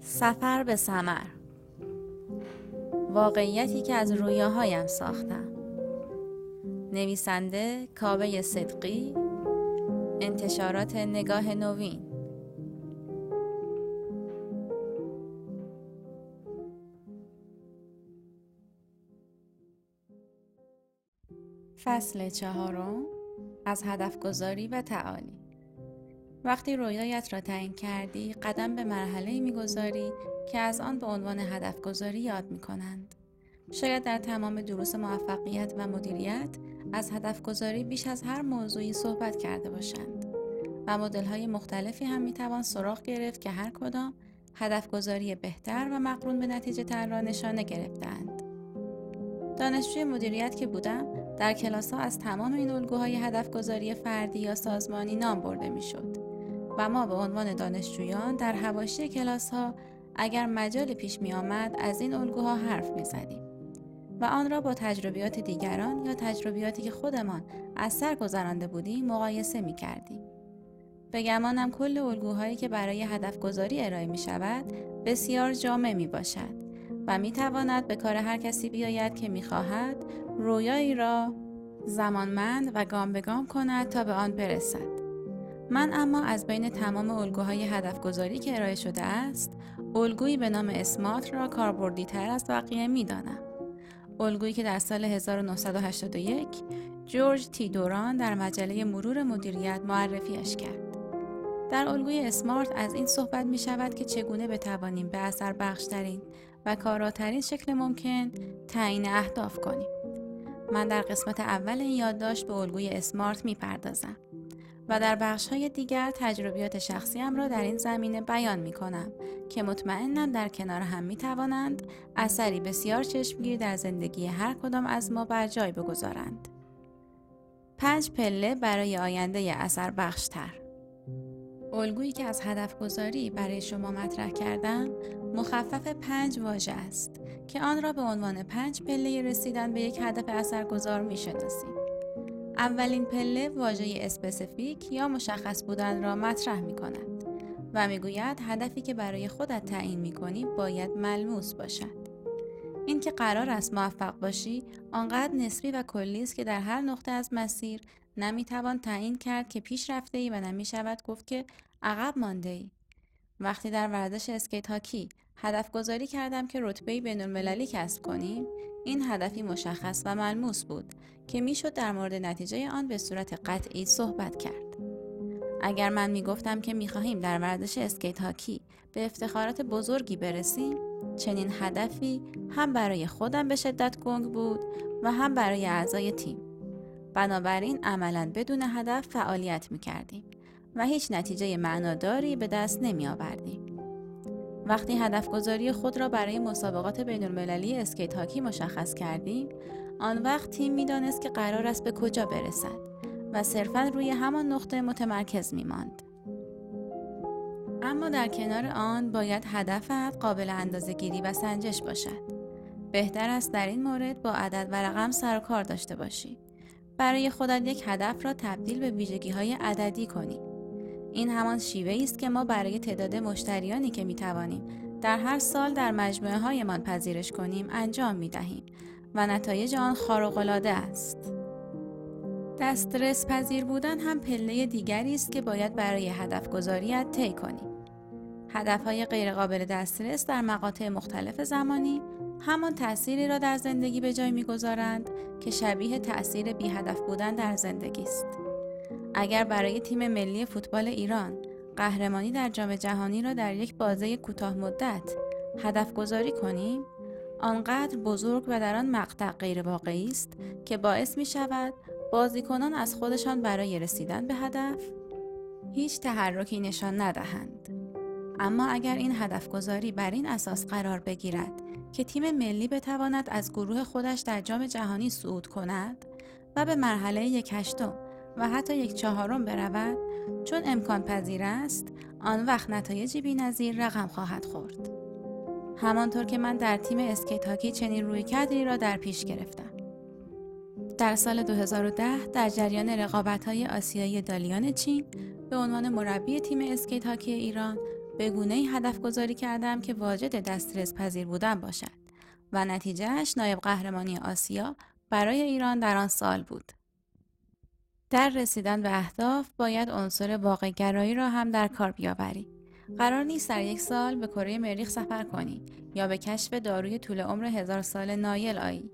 سفر به سمر واقعیتی که از رویاهایم ساختم. نویسنده کاوه صدقی انتشارات نگاه نوین. فصل چهارم از هدف گذاری و تعالی. وقتی رویایت را تعیین کردی قدم به مرحله می‌گذاری که از آن به عنوان هدف گذاری یاد می کنند. شاید در تمام دروس موفقیت و مدیریت از هدف گذاری بیش از هر موضوعی صحبت کرده باشند و مدل های مختلفی هم می توان سراغ گرفت که هر کدام هدف گذاری بهتر و مقرون به نتیجه تر را نشانه گرفتند. دانشجوی مدیریت که بودم در کلاس ها از تمام این الگوهای هدف گذاری فردی یا سازمانی نام برده می شد. و ما به عنوان دانشجویان در هواشی کلاس ها اگر مجال پیش می آمد از این الگوها حرف می زدیم و آن را با تجربیات دیگران یا تجربیاتی که خودمان از سر گذرانده بودیم مقایسه می کردیم. به گمانم کل الگوهایی که برای هدف گذاری ارائه می شود بسیار جامع می باشد و می تواند به کار هر کسی بیاید که می خواهد رویایی را زمانمند و گام به گام کند تا به آن برسد. من اما از بین تمام الگوهای هدف گذاری که ارائه شده است الگویی به نام اسمات را کاربردی تر از بقیه می دانم. الگویی که در سال 1981 جورج تی دوران در مجله مرور مدیریت معرفیش کرد. در الگوی اسمارت از این صحبت می شود که چگونه بتوانیم به اثر بخشترین و کاراترین شکل ممکن تعیین اهداف کنیم. من در قسمت اول این یادداشت به الگوی اسمارت می پردازم. و در بخش های دیگر تجربیات شخصیم را در این زمینه بیان می کنم که مطمئنم در کنار هم می توانند اثری بسیار چشمگیر در زندگی هر کدام از ما بر جای بگذارند. پنج پله برای آینده اثر بخشتر الگویی که از هدف گذاری برای شما مطرح کردم مخفف پنج واژه است که آن را به عنوان پنج پله رسیدن به یک هدف اثرگذار می شناسیم. اولین پله واژه specific یا مشخص بودن را مطرح می کند و می‌گوید هدفی که برای خودت تعیین می کنی باید ملموس باشد. این که قرار است موفق باشی آنقدر نسبی و کلی است که در هر نقطه از مسیر نمی‌توان تعیین کرد که پیش رفته ای و نمی شود گفت که عقب مانده ای. وقتی در ورزش اسکیت هاکی هدف گذاری کردم که رتبه بین المللی کسب کنیم این هدفی مشخص و ملموس بود که می‌شد در مورد نتیجه آن به صورت قطعی صحبت کرد. اگر من می گفتم که می خواهیم در ورزش اسکیت هاکی به افتخارات بزرگی برسیم چنین هدفی هم برای خودم به شدت گنگ بود و هم برای اعضای تیم. بنابراین عملا بدون هدف فعالیت می کردیم و هیچ نتیجه معناداری به دست نمی آوردیم. وقتی هدف گذاری خود را برای مسابقات بین المللی اسکیت هاکی مشخص کردیم، آن وقت تیم می‌دانست که قرار است به کجا برسد و صرفا روی همان نقطه متمرکز می ماند. اما در کنار آن باید هدفت قابل اندازه گیری و سنجش باشد. بهتر است در این مورد با عدد و رقم سر و کار داشته باشی. برای خودت یک هدف را تبدیل به ویژگی های عددی کنی این همان شیوه است که ما برای تعداد مشتریانی که می توانیم در هر سال در مجموعه هایمان پذیرش کنیم انجام می دهیم و نتایج آن خارق‌العاده است. دسترس پذیر بودن هم پله دیگری است که باید برای هدف گذاریت طی کنیم. هدف های غیرقابل دسترس در مقاطع مختلف زمانی همان تأثیری را در زندگی به جای می‌گذارند که شبیه تأثیر بی هدف بودن در زندگی است. اگر برای تیم ملی فوتبال ایران قهرمانی در جام جهانی را در یک بازه کوتاه مدت هدف گذاری کنیم آنقدر بزرگ و در آن مقطع غیر واقعی است که باعث می شود بازیکنان از خودشان برای رسیدن به هدف هیچ تحرکی نشان ندهند. اما اگر این هدف گذاری بر این اساس قرار بگیرد که تیم ملی بتواند از گروه خودش در جام جهانی صعود کند و به مرحله یک هشتم و حتی یک چهارم برود. چون امکان پذیر است آن وقت نتایجی بینظیر رقم خواهد خورد. همانطور که من در تیم اسکیت هاکی چنین روی کردی را در پیش گرفتم. در سال 2010 در جریان رقابت های آسیایی دالیان چین به عنوان مربی تیم اسکیت هاکی ایران به گونه ای هدف گذاری کردم که واجد دسترس پذیر بودن باشد و نتیجهش نایب قهرمانی آسیا برای ایران در آن سال بود. در رسیدن به اهداف باید عنصر واقع گرایی را هم در کار بیاوری. قرار نیست در یک سال به کره مریخ سفر کنی یا به کشف داروی طول عمر هزار سال نایل آیی.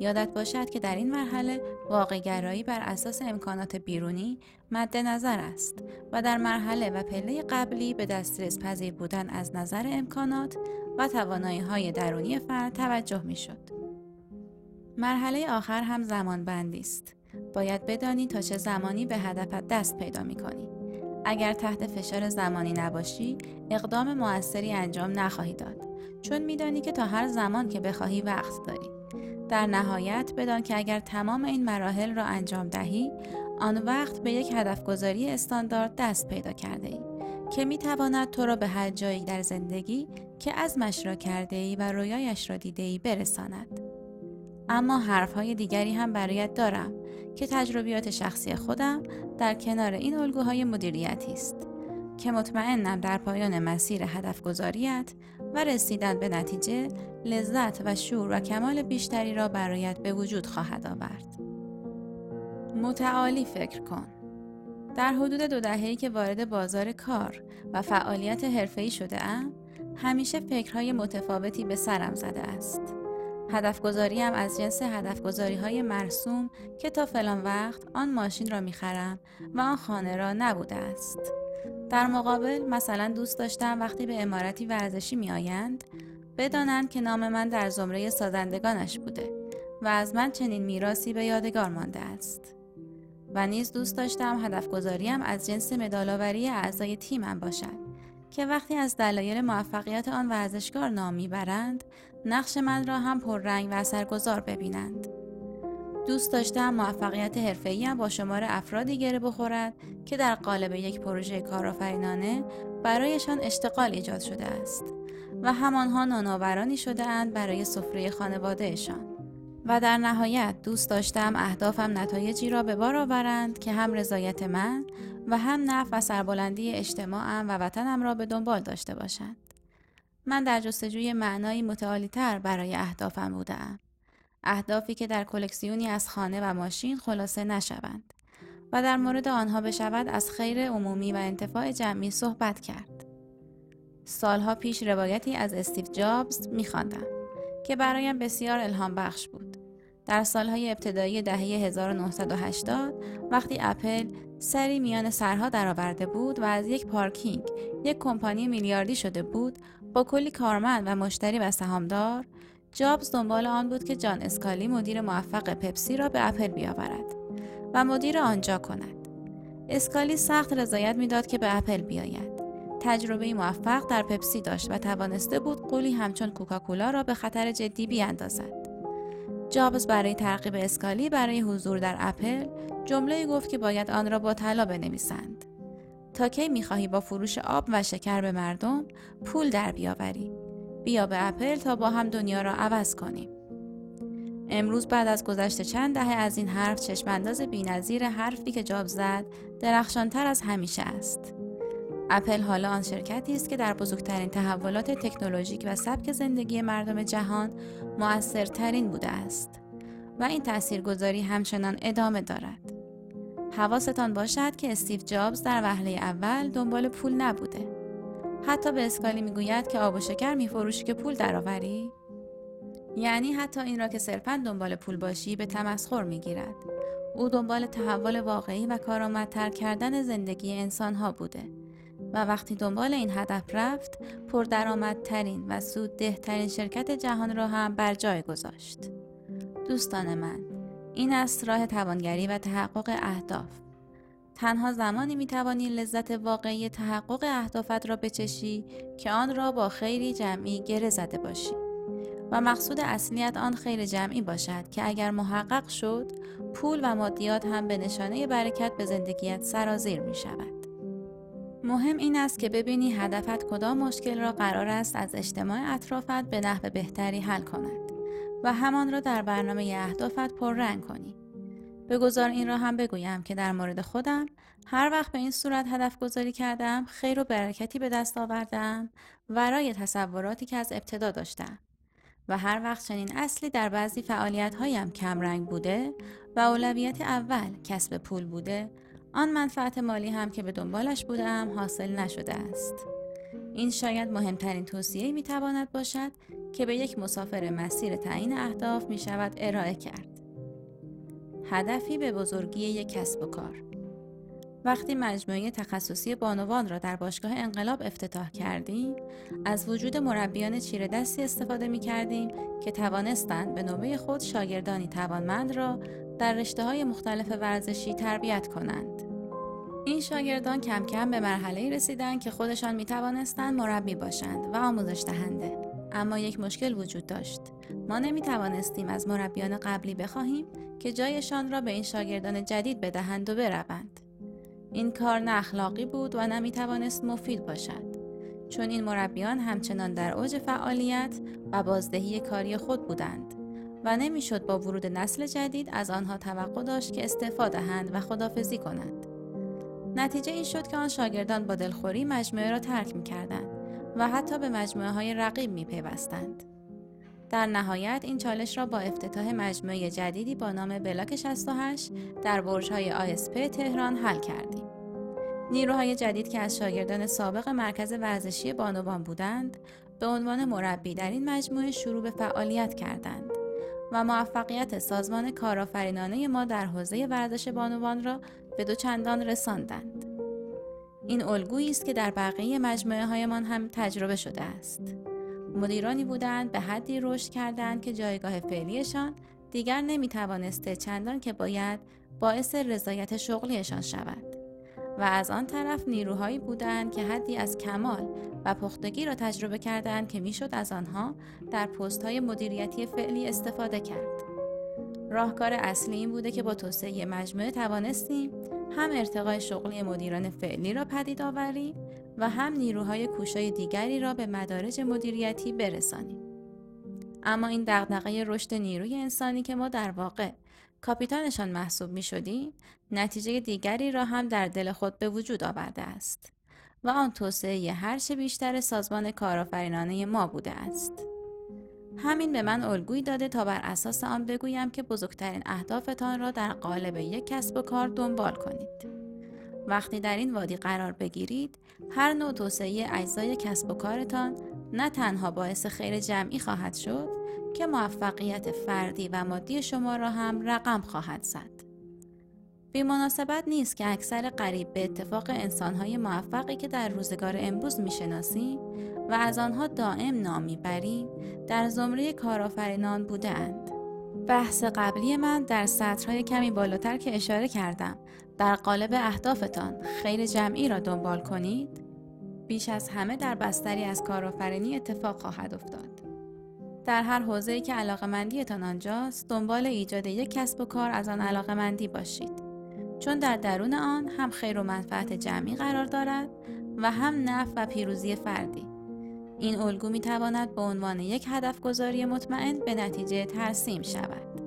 یادت باشد که در این مرحله واقع گرایی بر اساس امکانات بیرونی مد نظر است و در مرحله و پله قبلی به دسترس پذیر بودن از نظر امکانات و توانایی های درونی فرد توجه می شد. مرحله آخر هم زمان بندی است. باید بدانی تا چه زمانی به هدفت دست پیدا می کنی. اگر تحت فشار زمانی نباشی، اقدام موثری انجام نخواهی داد. چون میدانی که تا هر زمان که بخواهی وقت داری. در نهایت بدان که اگر تمام این مراحل را انجام دهی، آن وقت به یک هدف گذاری استاندارد دست پیدا کرده ای که می تواند تو را به هر جایی در زندگی که ازمش را کرده ای و رویایش را دیده ای برساند. اما حرفهای دیگری هم برایت دارم که تجربیات شخصی خودم در کنار این الگوهای مدیریتی است که مطمئنم در پایان مسیر هدف گذاریت و رسیدن به نتیجه لذت و شور و کمال بیشتری را برایت به وجود خواهد آورد. متعالی فکر کن. در حدود دو دهه‌ای که وارد بازار کار و فعالیت حرفه‌ای شده ام، همیشه فکرهای متفاوتی به سرم زده است. هدف گذاری هم از جنس هدف گذاری های مرسوم که تا فلان وقت آن ماشین را می‌خرم و آن خانه را نبوده است. در مقابل مثلا دوست داشتم وقتی به امارتی ورزشی می آیند بدانند که نام من در زمره سازندگانش بوده و از من چنین میراسی به یادگار مانده است. و نیز دوست داشتم هدف گذاریم از جنس مدالاوری اعضای تیمم باشد که وقتی از دلایل موفقیت آن ورزشکار نام می‌برند نقش من را هم پررنگ و اثرگذار ببینند. دوست داشتم موفقیت حرفه‌ای با شمار افرادی گره بخورد که در قالب یک پروژه کارآفرینانه برایشان اشتغال ایجاد شده است و همانها نانآورانی شده اند برای سفره خانوادهشان. و در نهایت دوست داشتم اهدافم نتایجی را به بار آورند که هم رضایت من و هم نفع و سربلندی اجتماعم و وطنم را به دنبال داشته باشند. من در جستجوی معنایی متعالیتر برای اهدافم بودم. اهدافی که در کلکسیونی از خانه و ماشین خلاصه نشوند و در مورد آنها بشود از خیر عمومی و انتفاع جمعی صحبت کرد. سالها پیش روایتی از استیو جابز میخواندم که برایم بسیار الهام بخش بود. در سالهای ابتدایی دهه 1980 وقتی اپل سری میان سرها درآورده بود و از یک پارکینگ یک کمپانی میلیاردی شده بود با کلی کارمند و مشتری و سهامدار جابز دنبال آن بود که جان اسکالی مدیر موفق پپسی را به اپل بیاورد و مدیر آنجا کند. اسکالی سخت رضایت می‌داد که به اپل بیاید. تجربه موفق در پپسی داشت و توانسته بود قولی همچون کوکاکولا را به خطر جدی بیاندازد. جابز برای ترغیب اسکالی برای حضور در اپل جمله گفت که باید آن را با طلا بنویسند. تا کی می‌خواهی با فروش آب و شکر به مردم پول در بیاوری. بیا به اپل تا با هم دنیا را عوض کنیم. امروز بعد از گذشته چند دهه از این حرف چشمانداز بینظیر حرفی که جاب زد درخشانتر از همیشه است. اپل حالا آن شرکتی است که در بزرگترین تحولات تکنولوژیک و سبک زندگی مردم جهان مؤثرترین بوده است و این تاثیرگذاری همچنان ادامه دارد. حواستان باشد که استیو جابز در وهله اول دنبال پول نبوده. حتی به اسکالی می‌گوید که آب و شکر میفروشی که پول درآوری؟ یعنی حتی این را که صرفا دنبال پول باشی به تمسخر می‌گیرد. او دنبال تحول واقعی و کارآمدتر کردن زندگی انسانها بوده و وقتی دنبال این هدف رفت پردرآمدترین و سوددهترین شرکت جهان را هم بر جای گذاشت. دوستان من این است راه توانگری و تحقق اهداف. تنها زمانی می توانی لذت واقعی تحقق اهدافت را بچشی که آن را با خیری جمعی گره زده باشی. و مقصود اصلیت آن خیر جمعی باشد که اگر محقق شد پول و مادیات هم به نشانه برکت به زندگیت سرازیر می شود. مهم این است که ببینی هدفت کدام مشکل را قرار است از اجتماع اطرافت به نحو بهتری حل کند و همان را در برنامه اهدافت پررنگ کنی. بگذار این را هم بگویم که در مورد خودم هر وقت به این صورت هدف گذاری کردم خیر و برکتی به دست آوردم ورای تصوراتی که از ابتدا داشتم و هر وقت چنین اصلی در بعضی فعالیت هایم کمرنگ بوده و اولویت اول کسب پول بوده آن منفعت مالی هم که به دنبالش بودم حاصل نشده است. این شاید مهمترین توصیه می تواند باشد که به یک مسافر مسیر تعیین اهداف می شود ارائه کرد. هدفی به بزرگی یک کسب و کار. وقتی مجموعه تخصصی بانوان را در باشگاه انقلاب افتتاح کردیم از وجود مربیان چیره دستی استفاده می کردیم که توانستند به نوبه خود شاگردانی توانمند را در رشته های مختلف ورزشی تربیت کنند. این شاگردان کم کم به مرحله رسیدند که خودشان می توانستند مربی باشند و آموزش دهنده. اما یک مشکل وجود داشت. ما نمی توانستیم از مربیان قبلی بخواهیم که جایشان را به این شاگردان جدید بدهند و بروند. این کار نه اخلاقی بود و نمی توانست مفید باشد. چون این مربیان همچنان در اوج فعالیت و بازدهی کاری خود بودند و نمی‌شد با ورود نسل جدید از آنها توقع داشت که استفاده دهند و خدافزی کنند. نتیجه این شد که آن شاگردان با دلخوری مجموعه را ترک می کردند و حتی به مجموعه های رقیب می پیوستند. در نهایت این چالش را با افتتاح مجموعه جدیدی با نام بلاک 68 در برج های آسپ تهران حل کردیم. نیروهای جدید که از شاگردان سابق مرکز ورزشی بانوان بودند به عنوان مربی در این مجموعه شروع به فعالیت کردند و موفقیت سازمان کارآفرینانه ما در حوزه ورزش بانوان را به دو چندان رساندند. این الگویی است که در بقیه مجموعه هایمان هم تجربه شده است. مدیرانی بودند به حدی رشد کردند که جایگاه فعلیشان دیگر نمی توانسته چندان که باید باعث رضایت شغلیشان شود. و از آن طرف نیروهایی بودند که حدی از کمال و پختگی را تجربه کردند که می‌شد از آنها در پست های مدیریتی فعلی استفاده کرد. راهکار اصلی این بوده که با توسعه مجموعه توانستیم هم ارتقای شغلی مدیران فعلی را پدید آوریم و هم نیروهای کوشای دیگری را به مدارج مدیریتی برسانیم. اما این دغدغه رشد نیروی انسانی که ما در واقع کاپیتانشان محسوب می شدیم نتیجه دیگری را هم در دل خود به وجود آورده است و آن توسعه هرچه بیشتر سازمان کارآفرینانه ما بوده است. همین به من الگویی داده تا بر اساس آن بگویم که بزرگترین اهدافتان را در قالب یک کسب و کار دنبال کنید. وقتی در این وادی قرار بگیرید، هر نوع توسعه اجزای کسب و کارتان نه تنها باعث خیر جمعی خواهد شد که موفقیت فردی و مادی شما را هم رقم خواهد زد. بی مناسبت نیست که اکثر قریب به اتفاق انسانهای موفقی که در روزگار امروز می‌شناسیم و از آنها دائم نامی بریم در زمره کارآفرینان بودند. بحث قبلی من در سطرهای کمی بالاتر که اشاره کردم در قالب اهدافتان خیر جمعی را دنبال کنید بیش از همه در بستری از کارآفرینی اتفاق خواهد افتاد. در هر حوزه‌ای که علاقمندیتان آنجاست دنبال ایجاد یک کسب و کار از آن علاقمندی باشید. چون در درون آن هم خیر و منفعت جمعی قرار دارد و هم نفع و پیروزی فردی. این الگو می تواند به عنوان یک هدف گذاری مطمئن به نتیجه ترسیم شود.